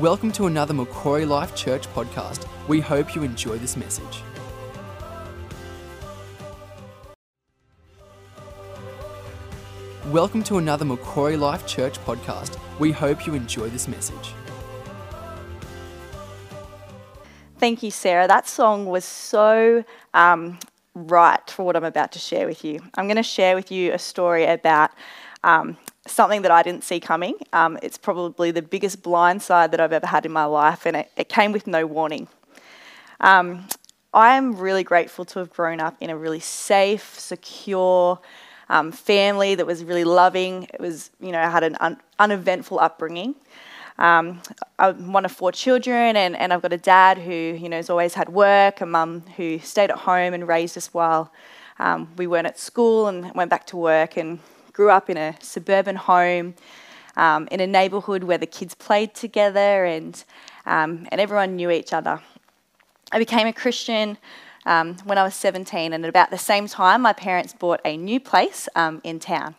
Welcome to another Macquarie Life Church podcast. We hope you enjoy this message. Welcome to another Macquarie Life Church podcast. We hope you enjoy this message. Thank you, Sarah. That song was so um, right for what I'm about to share with you. I'm going to share with you a story about um, something that I didn't see coming. Um, it's probably the biggest blindside that I've ever had in my life, and it, it came with no warning. Um, I am really grateful to have grown up in a really safe, secure um, family that was really loving. It was, you know, I had an un- uneventful upbringing. Um, I'm one of four children, and, and I've got a dad who, you know, has always had work, a mum who stayed at home and raised us while um, we weren't at school and went back to work, and grew up in a suburban home, um, in a neighbourhood where the kids played together and, um, and everyone knew each other. I became a Christian um, when I was 17, and at about the same time, my parents bought a new place um, in town.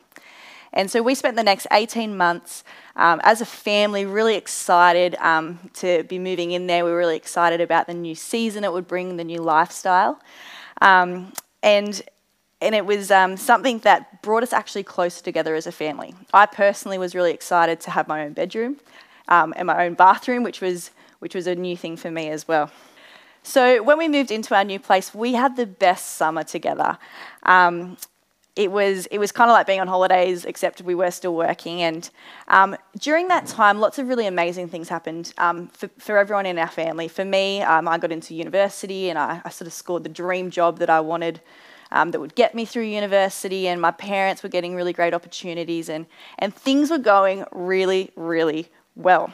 And so we spent the next 18 months um, as a family really excited um, to be moving in there. We were really excited about the new season it would bring, the new lifestyle. Um, and and it was um, something that brought us actually closer together as a family. I personally was really excited to have my own bedroom um, and my own bathroom, which was which was a new thing for me as well. So when we moved into our new place, we had the best summer together. Um, it was it was kind of like being on holidays, except we were still working. And um, during that time, lots of really amazing things happened um, for, for, everyone in our family. For me, um, I got into university, and I, I, sort of scored the dream job that I wanted um, that would get me through university, and my parents were getting really great opportunities, and, and things were going really, really well.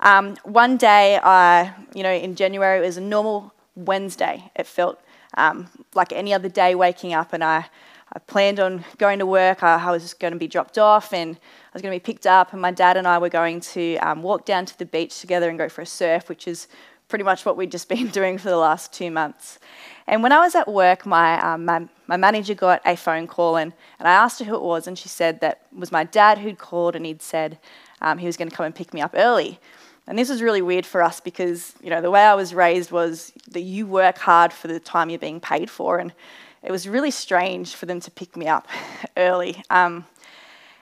Um, one day, I, you know, in January, it was a normal Wednesday. It felt um, like any other day waking up, and I, I planned on going to work. I, I, was going to be dropped off, and I was going to be picked up, and my dad and I were going to um, walk down to the beach together and go for a surf, which is pretty much what we'd just been doing for the last two months. And when I was at work, my, um, my, my, manager got a phone call and, and I asked her who it was, and she said that it was my dad who'd called and he'd said um, he was going to come and pick me up early. And this was really weird for us because, you know, the way I was raised was that you work hard for the time you're being paid for. And it was really strange for them to pick me up early. Um,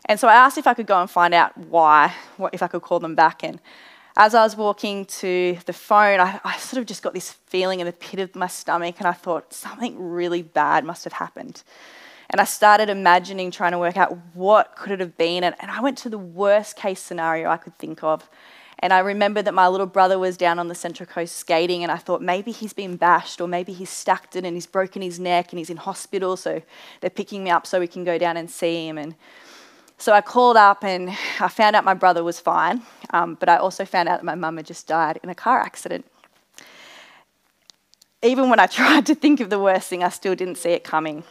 and so I asked if I could go and find out why, what, if I could call them back. And as I was walking to the phone, I, I, sort of just got this feeling in the pit of my stomach, and I thought something really bad must have happened. And I started imagining trying to work out what could it have been, and, and I went to the worst case scenario I could think of. And I remember that my little brother was down on the Central Coast skating, and I thought maybe he's been bashed, or maybe he's stacked it and he's broken his neck and he's in hospital, so they're picking me up so we can go down and see him. And so I called up and I found out my brother was fine, um, but I also found out that my mum had just died in a car accident. Even when I tried to think of the worst thing, I still didn't see it coming.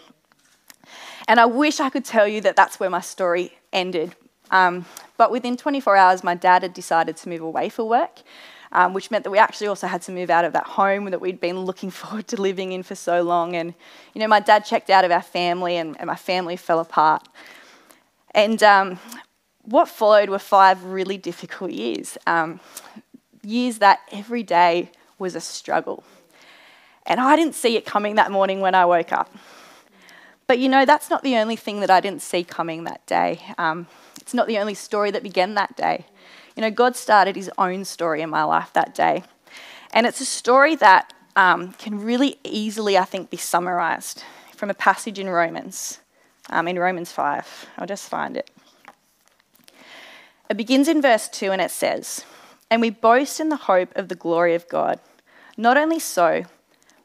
And I wish I could tell you that that's where my story ended. Um, but within 24 hours, my dad had decided to move away for work, um, which meant that we actually also had to move out of that home that we'd been looking forward to living in for so long. And, you know, my dad checked out of our family and, and my family fell apart. And um, what followed were five really difficult years. Um, years that every day was a struggle. And I didn't see it coming that morning when I woke up. But you know, that's not the only thing that I didn't see coming that day. Um, it's not the only story that began that day. You know, God started his own story in my life that day. And it's a story that um, can really easily, I think, be summarized from a passage in Romans um, in Romans 5. I'll just find it. It begins in verse 2 and it says, And we boast in the hope of the glory of God. Not only so,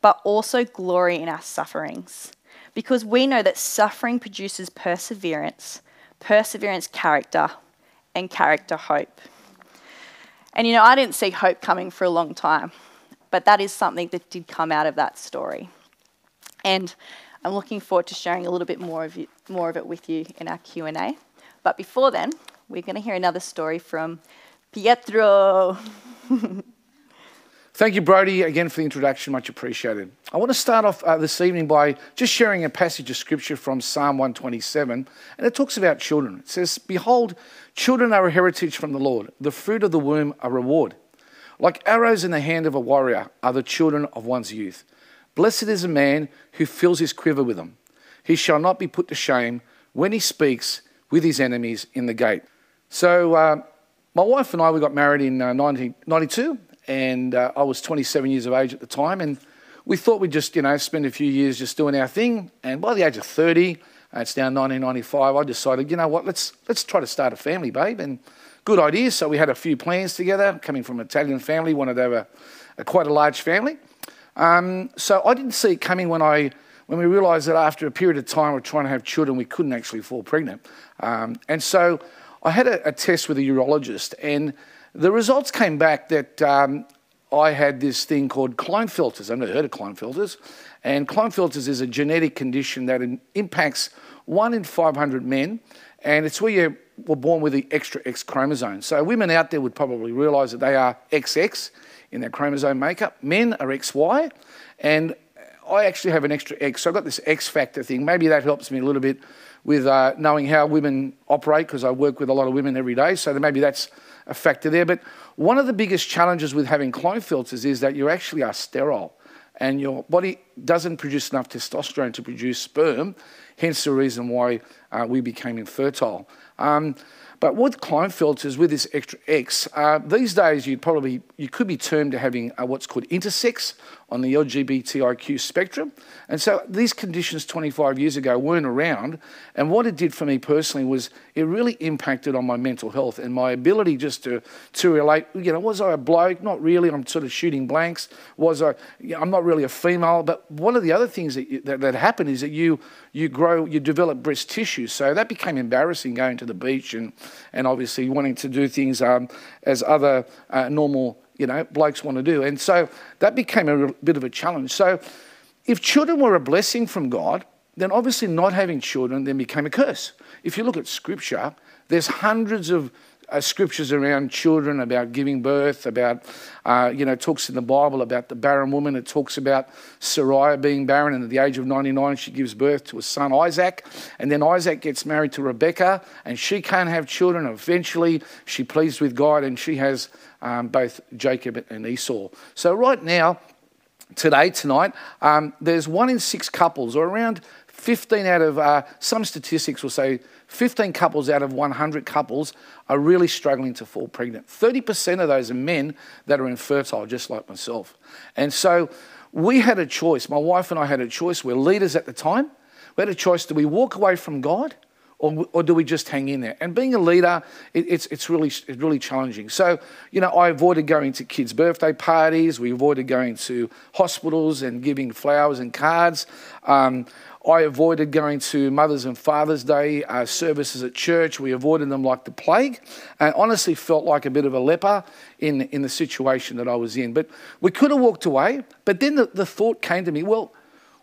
but also glory in our sufferings, because we know that suffering produces perseverance, perseverance, character, and character, hope. And you know, I didn't see hope coming for a long time, but that is something that did come out of that story. And I'm looking forward to sharing a little bit more of, you, more of it with you in our Q&A. But before then, we're going to hear another story from Pietro. Thank you, Brody, again for the introduction. Much appreciated. I want to start off uh, this evening by just sharing a passage of scripture from Psalm 127, and it talks about children. It says, Behold, children are a heritage from the Lord, the fruit of the womb a reward. Like arrows in the hand of a warrior are the children of one's youth. Blessed is a man who fills his quiver with them. He shall not be put to shame when he speaks with his enemies in the gate. So, uh, my wife and I, we got married in uh, 1992, and uh, I was 27 years of age at the time. And we thought we'd just, you know, spend a few years just doing our thing. And by the age of 30, uh, it's now 1995, I decided, you know what, let's, let's try to start a family, babe. And good idea. So we had a few plans together, coming from an Italian family, wanted to have a, a quite a large family. Um, so I didn't see it coming when I when we realised that after a period of time of trying to have children, we couldn't actually fall pregnant. Um, and so I had a, a, test with a urologist, and the results came back that um, I had this thing called Klinefelter's. I've never heard of Klinefelter's. And Klinefelter's is a genetic condition that impacts one in 500 men, and it's where you were born with the extra X chromosome. So women out there would probably realise that they are XX in their chromosome makeup. Men are XY, and I actually have an extra X. So I've got this X factor thing. Maybe that helps me a little bit with uh, knowing how women operate because I work with a lot of women every day. So maybe that's a factor there. But one of the biggest challenges with having Klinefelter's is that you actually are sterile and your body doesn't produce enough testosterone to produce sperm, hence the reason why uh, we became infertile. Um, but with Klinefelter's, with this extra X, uh, these days you probably you could be termed to having uh, what's called intersex on the LGBTIQ spectrum. And so these conditions 25 years ago weren't around. And what it did for me personally was it really impacted on my mental health and my ability just to, to relate. You know, was I a bloke? Not really. I'm sort of shooting blanks. Was I, you know, I'm not really a female. But one of the other things that, that, that happened is that you, you grow, you develop breast tissue. So that became embarrassing going to the beach and, and obviously wanting to do things um, as other uh, normal you know, blokes want to do. And so that became a bit of a challenge. So if children were a blessing from God, then obviously not having children then became a curse. If you look at scripture, there's hundreds of uh, scriptures around children, about giving birth, about, uh, you know, talks in the Bible about the barren woman. It talks about Sarai being barren, and at the age of 99, she gives birth to a son, Isaac. And then Isaac gets married to Rebecca, and she can't have children. Eventually, she pleads with God, and she has um, both Jacob and Esau. So, right now, today, tonight, um, there's one in six couples, or around 15 out of, uh, some statistics will say 15 couples out of 100 couples are really struggling to fall pregnant. 30% of those are men that are infertile, just like myself. And so we had a choice. My wife and I had a choice. We're leaders at the time. We had a choice do we walk away from God or, or do we just hang in there? And being a leader, it, it's, it's, really, it's really challenging. So, you know, I avoided going to kids' birthday parties. We avoided going to hospitals and giving flowers and cards. Um, I avoided going to Mother's and Father's Day uh, services at church. We avoided them like the plague and honestly felt like a bit of a leper in, in the situation that I was in. But we could have walked away. But then the, the thought came to me, well,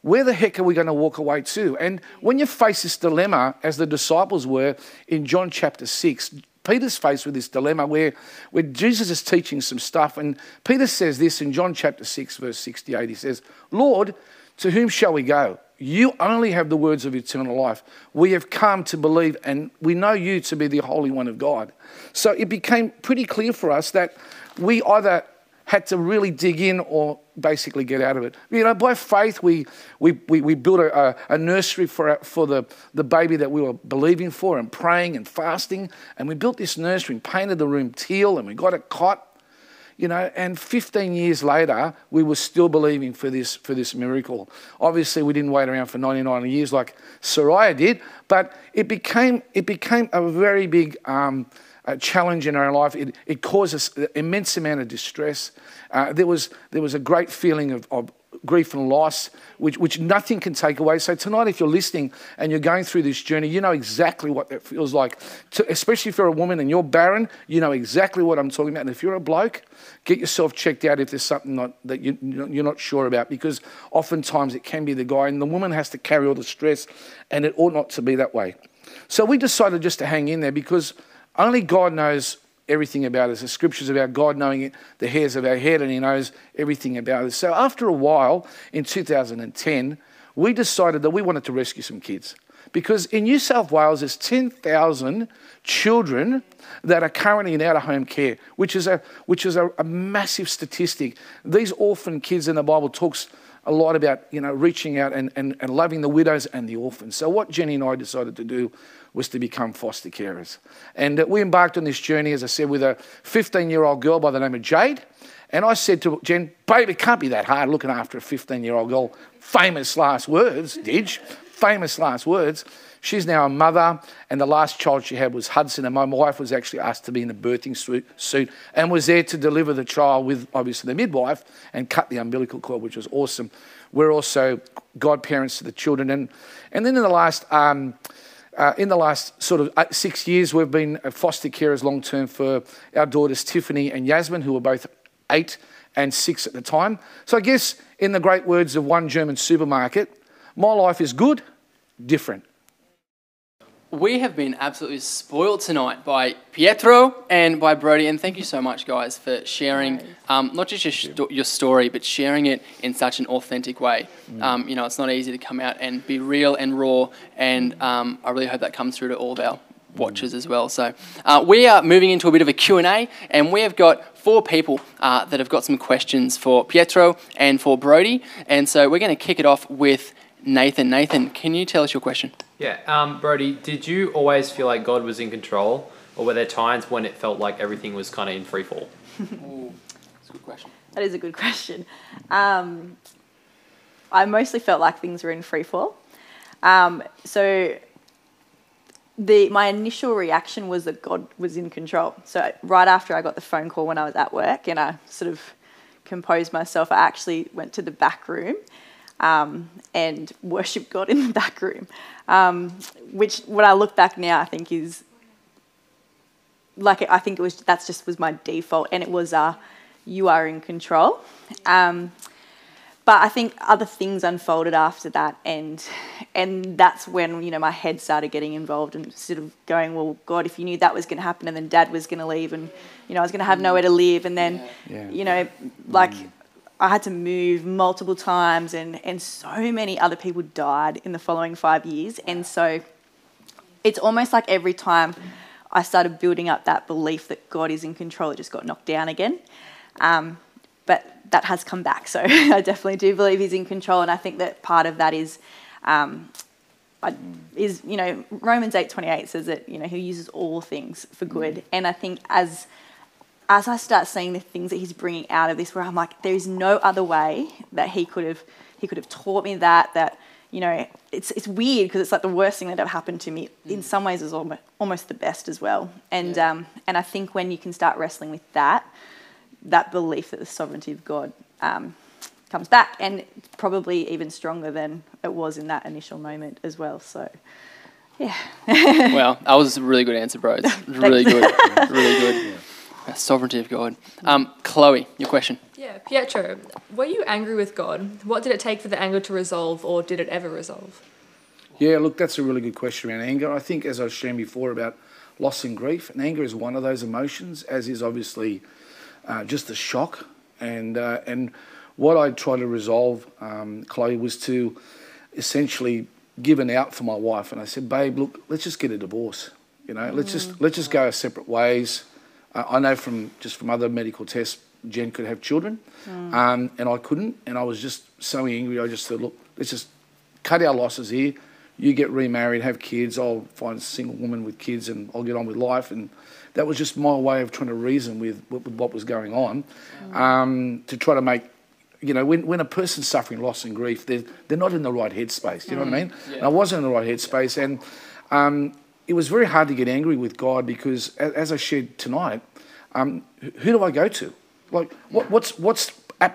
where the heck are we going to walk away to? And when you face this dilemma, as the disciples were in John chapter 6, Peter's faced with this dilemma where, where Jesus is teaching some stuff. And Peter says this in John chapter 6, verse 68. He says, Lord, to whom shall we go? You only have the words of eternal life. We have come to believe, and we know you to be the Holy One of God. So it became pretty clear for us that we either had to really dig in or basically get out of it. You know, by faith, we, we, we, we built a, a nursery for, for the, the baby that we were believing for and praying and fasting. And we built this nursery and painted the room teal and we got a cot. You know, and 15 years later, we were still believing for this, for this miracle. Obviously, we didn't wait around for 99 years like Sarai did, but it became, it became a very big um, uh, challenge in our life. It, it caused us an immense amount of distress. Uh, there, was, there was a great feeling of, of grief and loss, which, which nothing can take away. So, tonight, if you're listening and you're going through this journey, you know exactly what that feels like. To, especially if you're a woman and you're barren, you know exactly what I'm talking about. And if you're a bloke, get yourself checked out if there's something not, that you, you're not sure about, because oftentimes it can be the guy, and the woman has to carry all the stress, and it ought not to be that way. So, we decided just to hang in there because only God knows everything about us. The scriptures about God knowing it, the hairs of our head, and He knows everything about us. So after a while, in 2010, we decided that we wanted to rescue some kids Because in New South Wales, there's 10,000 children that are currently in out of home care, which is, a, which is a, a massive statistic. These orphan kids in the Bible talks a lot about you know reaching out and, and, and loving the widows and the orphans. So what Jenny and I decided to do was to become foster carers. And uh, we embarked on this journey, as I said, with a 15 year old girl by the name of Jade. And I said to Jen, babe, it can't be that hard looking after a 15 year old girl. Famous last words, Didge. Famous last words. She's now a mother, and the last child she had was Hudson, and my wife was actually asked to be in a birthing suit and was there to deliver the child with obviously the midwife and cut the umbilical cord, which was awesome. We're also godparents to the children, and and then in the last. Um, uh, in the last sort of six years, we've been foster carers long term for our daughters Tiffany and Yasmin, who were both eight and six at the time. So I guess, in the great words of one German supermarket, my life is good, different we have been absolutely spoiled tonight by Pietro and by Brody, and thank you so much, guys, for sharing um, not just your, sto- your, story, but sharing it in such an authentic way. Mm. Um, you know, it's not easy to come out and be real and raw, and um, I really hope that comes through to all of our watchers as well. So uh, we are moving into a bit of a Q&A, and we have got four people uh, that have got some questions for Pietro and for Brody, and so we're going to kick it off with Nathan. Nathan, can you tell us your question? Yeah, um, Brody, did you always feel like God was in control, or were there times when it felt like everything was kind of in free fall? that's a good question. That is a good question. Um, I mostly felt like things were in free fall. Um, so the my initial reaction was that God was in control. So right after I got the phone call when I was at work, and I sort of composed myself, I actually went to the back room um, and worship God in the back room. Um, which, when I look back now, I think is like I think it was that's just was my default, and it was uh, you are in control. Um, but I think other things unfolded after that, and and that's when you know my head started getting involved and sort of going, well, God, if you knew that was going to happen, and then Dad was going to leave, and you know I was going to have nowhere to live, and then yeah. you know like. Mm I had to move multiple times, and, and so many other people died in the following five years. And so it's almost like every time I started building up that belief that God is in control, it just got knocked down again. Um, but that has come back. So I definitely do believe He's in control, and I think that part of that is. Um, is you know Romans eight twenty eight says that you know he uses all things for good, and I think as as I start seeing the things that he's bringing out of this, where I'm like, there is no other way that he could have he could have taught me that. That you know, it's it's weird because it's like the worst thing that ever happened to me. Mm. In some ways, is almost almost the best as well. And yeah. um, and I think when you can start wrestling with that, that belief that the sovereignty of God um, comes back, and probably even stronger than it was in that initial moment as well. So. Yeah. well, that was a really good answer, bro. It's really good. really good. Sovereignty of God. Um, Chloe, your question. Yeah, Pietro, were you angry with God? What did it take for the anger to resolve, or did it ever resolve? Yeah, look, that's a really good question around anger. I think, as I was sharing before about loss and grief, and anger is one of those emotions, as is obviously uh, just a shock. And uh, and what I tried to resolve, um, Chloe, was to essentially give an out for my wife. And I said, babe, look, let's just get a divorce. You know, mm. let's just let's just go our separate ways. I know from just from other medical tests, Jen could have children, mm. um, and I couldn't, and I was just so angry. I just said, look, let's just cut our losses here. You get remarried, have kids. I'll find a single woman with kids, and I'll get on with life. And that was just my way of trying to reason with, with what was going on, mm. um, to try to make you know, when, when a person's suffering loss and grief, they're, they're not in the right headspace. Do you know what I mm. mean? Yeah. And I wasn't in the right headspace. And um, it was very hard to get angry with God because, as I shared tonight, um, who do I go to? Like, what, what's what's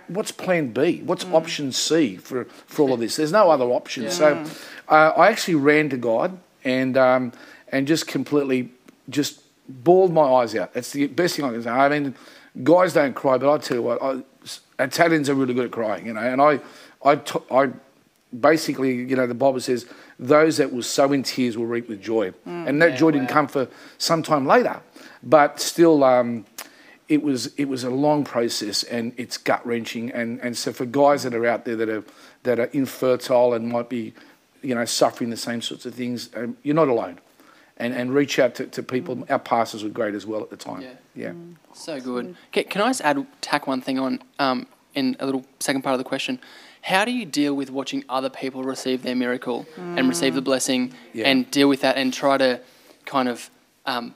what's Plan B? What's mm. Option C for for all of this? There's no other option. Yeah. So, uh, I actually ran to God and um, and just completely just bawled my eyes out. That's the best thing I can say. I mean, guys don't cry, but I tell you what, I, Italians are really good at crying, you know. And I, I, t- I basically, you know, the Bible says those that will sow in tears will reap with joy. Mm, and that yeah, joy didn't come for some time later. But still, um, it was it was a long process and it's gut wrenching. And, and so for guys that are out there that are that are infertile and might be you know, suffering the same sorts of things, um, you're not alone. And, and reach out to, to people. Our pastors were great as well at the time. Yeah. Yeah. So good. Can, can I just add, tack one thing on um, in a little second part of the question? How do you deal with watching other people receive their miracle and receive the blessing Yeah. and deal with that and try to kind of um,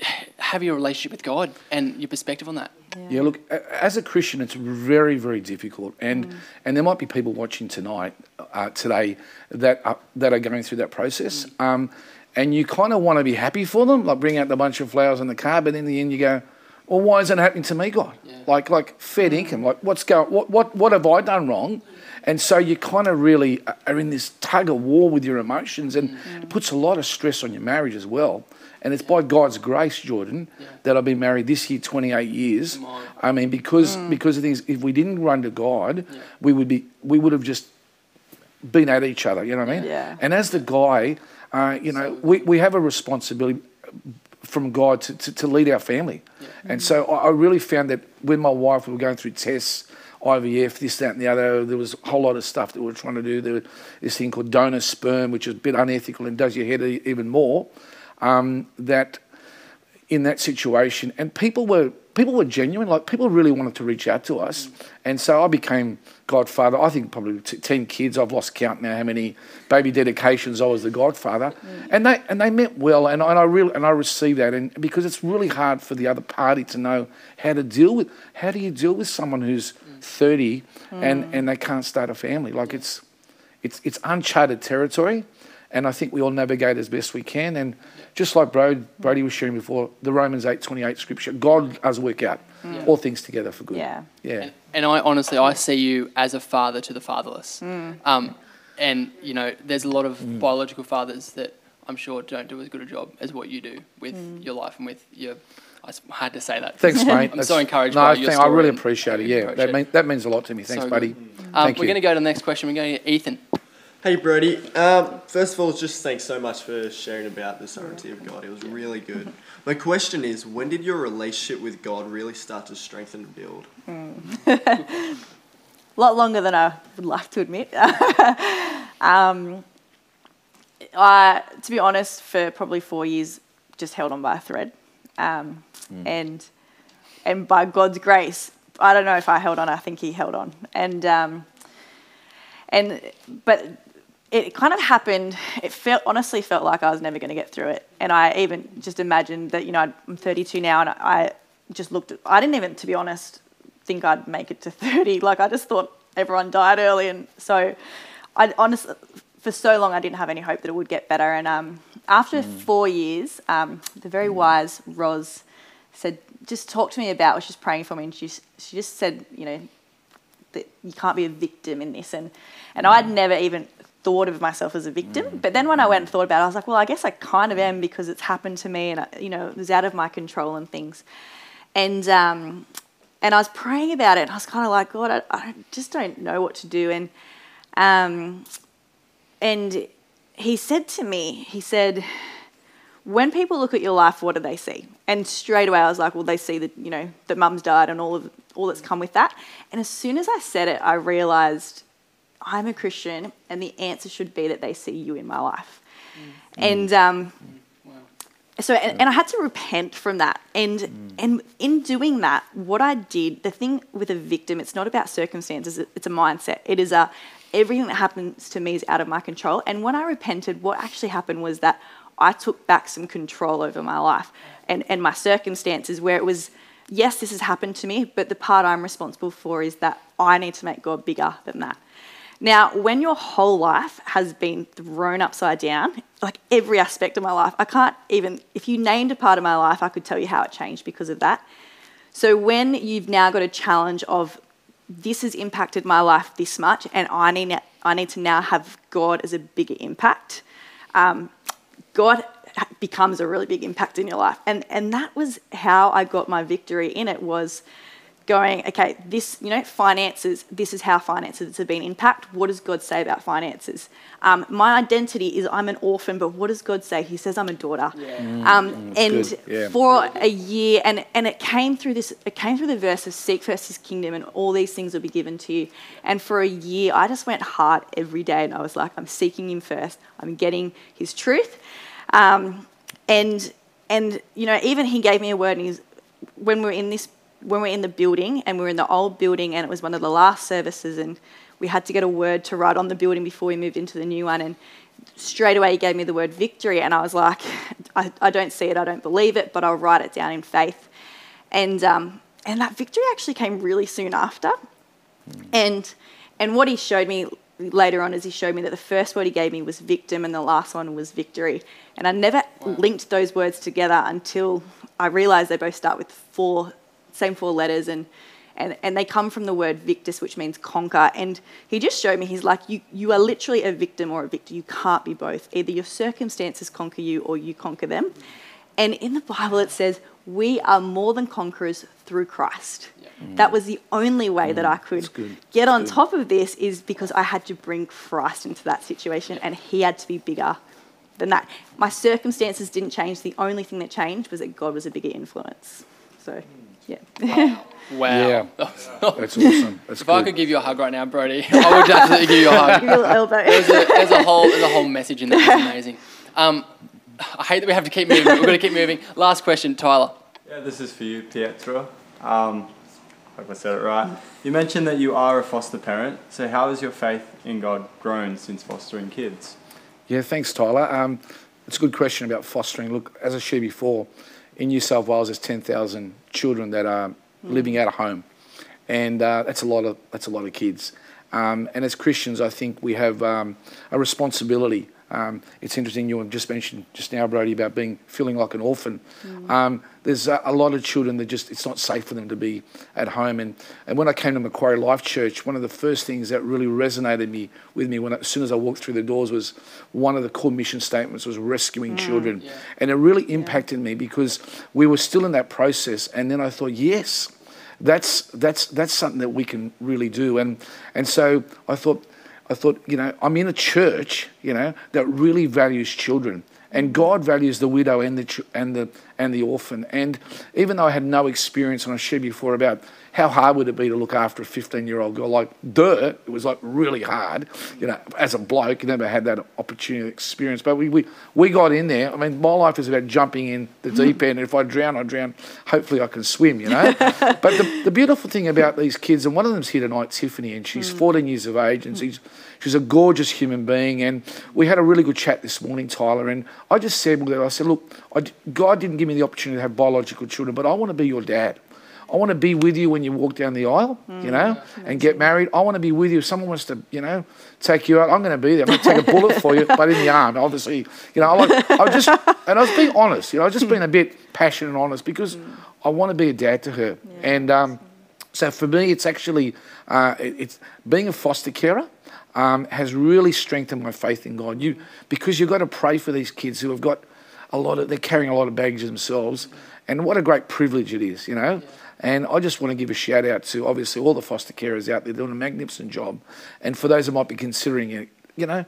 have your relationship with God and your perspective on that? Yeah, look, as a Christian, it's very, very difficult, and Mm. and there might be people watching tonight, uh, today, that are, that are going through that process, Mm. um, and you kind of want to be happy for them, like bring out the bunch of flowers in the car, but in the end you go, well, why isn't it happening to me, God? Like like fair Mm. income, like what's going, what what what have I done wrong? And so you kind of really are in this tug of war with your emotions, and Mm. it puts a lot of stress on your marriage as well. And it's by God's grace, Jordan, that I've been married this year 28 years. I mean, because because of things, if we didn't run to God, we would be we would have just been at each other. You know what I mean? Yeah. And as the guy, uh, you know, we, we have a responsibility from God to, to, to lead our family. And so I, I really found that when my wife we were going through tests, IVF, this, that, and the other, there was a whole lot of stuff that we were trying to do. There was this thing called donor sperm, which is a bit unethical and does your head even more. Um, that in that situation, and people were people were genuine. Like people really wanted to reach out to us, and so I became godfather. I think probably t- ten kids. I've lost count now how many baby dedications I was the godfather, mm. and they and they meant well, and, I- and I really and I received that, and because it's really hard for the other party to know how to deal with how do you deal with someone who's thirty and mm. and they can't start a family. Like it's it's it's uncharted territory, and I think we all navigate as best we can. And just like Brody, Brody was sharing before, the Romans eight twenty eight scripture, God does work out all things together for good. Yeah. yeah. And, and I honestly, I see you as a father to the fatherless. Um, and you know, there's a lot of Mm. biological fathers that I'm sure don't do as good a job as what you do with your life and with your. I s- had to say that. Thanks, mate. I'm so encouraged No, by your thank- I really appreciate it. Yeah, that, it. mean, that means a lot to me. Thanks, So buddy. good. Um, Thank we're going to go to the next question. We're going to Ethan. Hey Brody, um, first of all, just thanks so much for sharing about the sovereignty of God. It was really good. My question is, when did your relationship with God really start to strengthen and build? a lot longer than I would like to admit. um, I, to be honest, for probably four years, just held on by a thread, um, and and by God's grace, I don't know if I held on. I think He held on, and um, and but it kind of happened. It felt honestly felt like I was never going to get through it, and I even just imagined that you know I'm 32 now, and I just looked. At, I didn't even, to be honest, think I'd make it to 30. Like I just thought everyone died early, and so I honestly for so long I didn't have any hope that it would get better. And um, after four years, um, the very wise Roz said, "Just talk to me about." Was just praying for me, and she she just said, you know, that you can't be a victim in this. And and I'd never even thought of myself as a victim. But then when I went and thought about it, I was like, well, I guess I kind of am because it's happened to me, and I, you know, it was out of my control and things. And um, and I was praying about it, and I was kind of like, God, I, I just don't know what to do. And um, and he said to me, he said, when people look at your life, what do they see? And straight away, I was like, well, they see that you know that mum's died and all of all that's come with that. And as soon as I said it, I realised I'm a Christian, and the answer should be that they see you in my life. Mm. And um, mm. so, and, and I had to repent from that. And mm. and in doing that, what I did, the thing with a victim, it's not about circumstances; it's a mindset. It is a everything that happens to me is out of my control. And when I repented, what actually happened was that I took back some control over my life and and my circumstances, where it was. Yes, this has happened to me, but the part I'm responsible for is that I need to make God bigger than that. Now, when your whole life has been thrown upside down, like every aspect of my life, I can't even, if you named a part of my life, I could tell you how it changed because of that. So when you've now got a challenge of this has impacted my life this much, and I need, I need to now have God as a bigger impact, um, God becomes a really big impact in your life. And, and that was how I got my victory in it was going, okay, this, you know, finances, this is how finances have been impacted. What does God say about finances? Um, my identity is I'm an orphan, but what does God say? He says I'm a daughter. Um, and yeah. for a year, and, and it came through this, it came through the verse of seek first his kingdom and all these things will be given to you. And for a year, I just went hard every day and I was like, I'm seeking him first. I'm getting his truth. Um, and, and, you know, even he gave me a word and he's, when we we're in this when we we're in the building and we were in the old building and it was one of the last services and we had to get a word to write on the building before we moved into the new one and straight away he gave me the word victory and I was like, I, I don't see it, I don't believe it, but I'll write it down in faith. And, um, and that victory actually came really soon after. And, and what he showed me later on is he showed me that the first word he gave me was victim and the last one was victory. And I never linked those words together until I realized they both start with four, same four letters and, and, and they come from the word victus, which means conquer. And he just showed me, he's like, you, you are literally a victim or a victor. You can't be both. Either your circumstances conquer you or you conquer them. And in the Bible, it says, we are more than conquerors through Christ. That was the only way that I could good. get on top of this is because I had to bring Christ into that situation and he had to be bigger than that. My circumstances didn't change. The only thing that changed was that God was a bigger influence. So, mm. Yeah. Wow. Yeah. That's awesome. That's if I could give you a hug right now, Brody, I would absolutely give you a hug. Give you a little elbow. There's a, there's a whole there's a whole message in there. It's amazing. Um, I hate that we have to keep moving. We're going to keep moving. Last question, Tyler. Yeah, this is for you, Pietro. Um, hope I said it right. You mentioned that you are a foster parent. So how has your faith in God grown since fostering kids? Yeah, thanks, Tyler. Um, it's a good question about fostering. Look, as I shared before, in New South Wales, there's 10,000 children that are living out of home, and uh, that's a lot of that's a lot of kids. Um, and as Christians, I think we have um, a responsibility. Um, it's interesting you just mentioned just now, Brody, about being feeling like an orphan. Um, there's a, a lot of children that just it's not safe for them to be at home. And, and when I came to Macquarie Life Church, one of the first things that really resonated me with me when I, as soon as I walked through the doors was one of the core mission statements was rescuing children, and it really impacted me because we were still in that process. And then I thought, yes, that's that's that's something that we can really do. And and so I thought I thought, you know, I'm in a church, you know, that really values children. And God values the widow and the, and, the, and the orphan. And even though I had no experience, and I shared before about how hard would it be to look after a 15 year old girl, like, duh, it was like really hard. You know, as a bloke, you never had that opportunity experience. But we, we, we got in there. I mean, my life is about jumping in the mm-hmm. deep end. And if I drown, I drown. Hopefully, I can swim, you know. but the, the beautiful thing about these kids, and one of them's here tonight, Tiffany, and she's mm. 14 years of age, and mm. she's She's a gorgeous human being, and we had a really good chat this morning, Tyler. And I just said, with her, I said, look, I God didn't give me the opportunity to have biological children, but I want to be your dad. I want to be with you when you walk down the aisle, you know, and get married. I want to be with you. If someone wants to, you know, take you out, I'm going to be there. I'm going to take a bullet for you, but in the arm, obviously. You know, I like, I just, and I was being honest. You know, I was just being a bit passionate and honest because I want to be a dad to her. And um, so for me, it's actually, uh, it- it's being a foster carer um, has really strengthened my faith in God. You because you've got to pray for these kids who have got a lot of they're carrying a lot of baggage themselves, and what a great privilege it is, you know. And I just want to give a shout out to obviously all the foster carers out there doing a magnificent job, and for those who might be considering it, you know,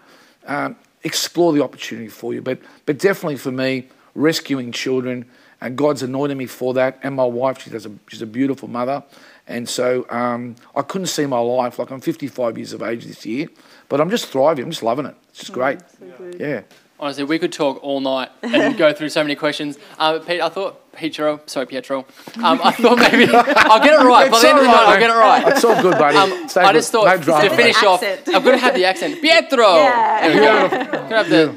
um, explore the opportunity for you. But but definitely for me, rescuing children, and God's anointed me for that. And my wife, she does a, she's a beautiful mother. And so um, I couldn't see my life. Like I'm 55 years of age this year, but I'm just thriving. I'm just loving it. It's just great. Yeah. Honestly, we could talk all night and go through so many questions. Uh, Pete, I thought Pietro, sorry Pietro. Um, I thought maybe I'll get it right. By the end of the night, I'll get it right. It's all good, buddy. Um, Stay I good. just thought no drama. to finish off, I'm going to have the accent. Pietro. Yeah. There we go. Gonna have the-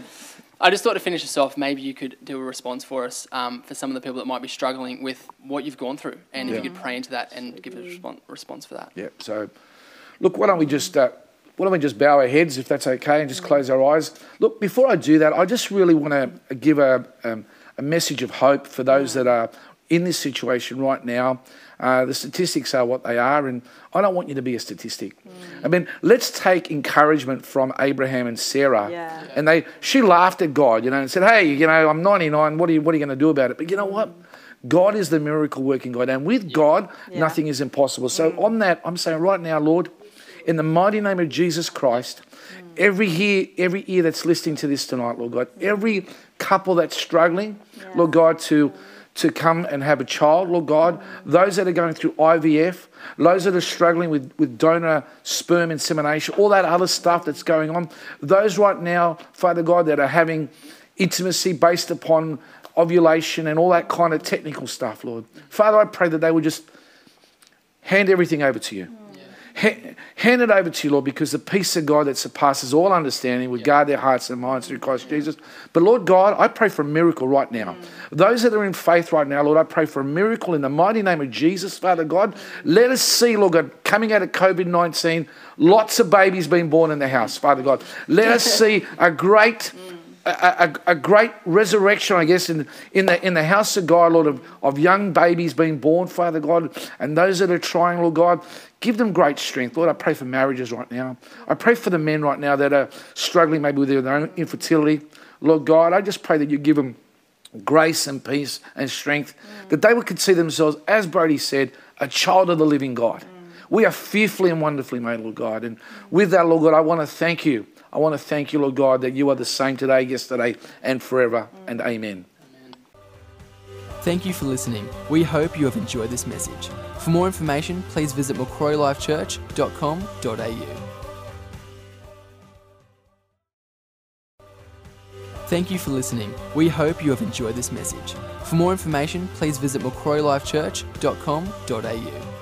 I just thought to finish us off, maybe you could do a response for us um, for some of the people that might be struggling with what you've gone through, and if you could pray into that and give a respon response for that. Yeah. So, look, why don't we just uh, why don't we just bow our heads if that's okay, and just close our eyes. Look, before I do that, I just really want to give a um, a message of hope for those that are in this situation right now. Uh, the statistics are what they are, and I don't want you to be a statistic. I mean, let's take encouragement from Abraham and Sarah. Yeah. And they, she laughed at God, you know, and said, "Hey, you know, I'm 99. What are you, what are you going to do about it?" But you know what? God is the miracle working God. And with God, Yeah. nothing is impossible. So, on that, I'm saying right now, Lord, in the mighty name of Jesus Christ, every ear, every ear that's listening to this tonight, Lord God, every couple that's struggling, Lord God, to to come and have a child, Lord God, those that are going through IVF, those that are struggling with, with donor sperm insemination, all that other stuff that's going on, those right now, Father God, that are having intimacy based upon ovulation and all that kind of technical stuff, Lord. Father, I pray that they will just hand everything over to you. Ha- Hand it over to you, Lord, because the peace of God that surpasses all understanding would guard their hearts and minds through Christ Jesus. But Lord God, I pray for a miracle right now. Mm. Those that are in faith right now, Lord, I pray for a miracle in the mighty name of Jesus, Father God. Let us see, Lord God, coming out of COVID 19, lots of babies being born in the house, Father God. Let us see a great mm. A, a, a great resurrection, I guess, in, in, the, in the house of God, Lord, of, of young babies being born, Father God, and those that are trying, Lord God, give them great strength. Lord, I pray for marriages right now. I pray for the men right now that are struggling maybe with their own infertility. Lord God, I just pray that you give them grace and peace and strength, mm. that they would consider themselves, as Brody said, a child of the living God. Mm. We are fearfully and wonderfully made, Lord God. And with that, Lord God, I want to thank you. I want to thank you, Lord God, that you are the same today, yesterday, and forever. And amen. Thank you for listening. We hope you have enjoyed this message. For more information, please visit macquarielifechurch.com.au. Thank you for listening. We hope you have enjoyed this message. For more information, please visit macquarielifechurch.com.au.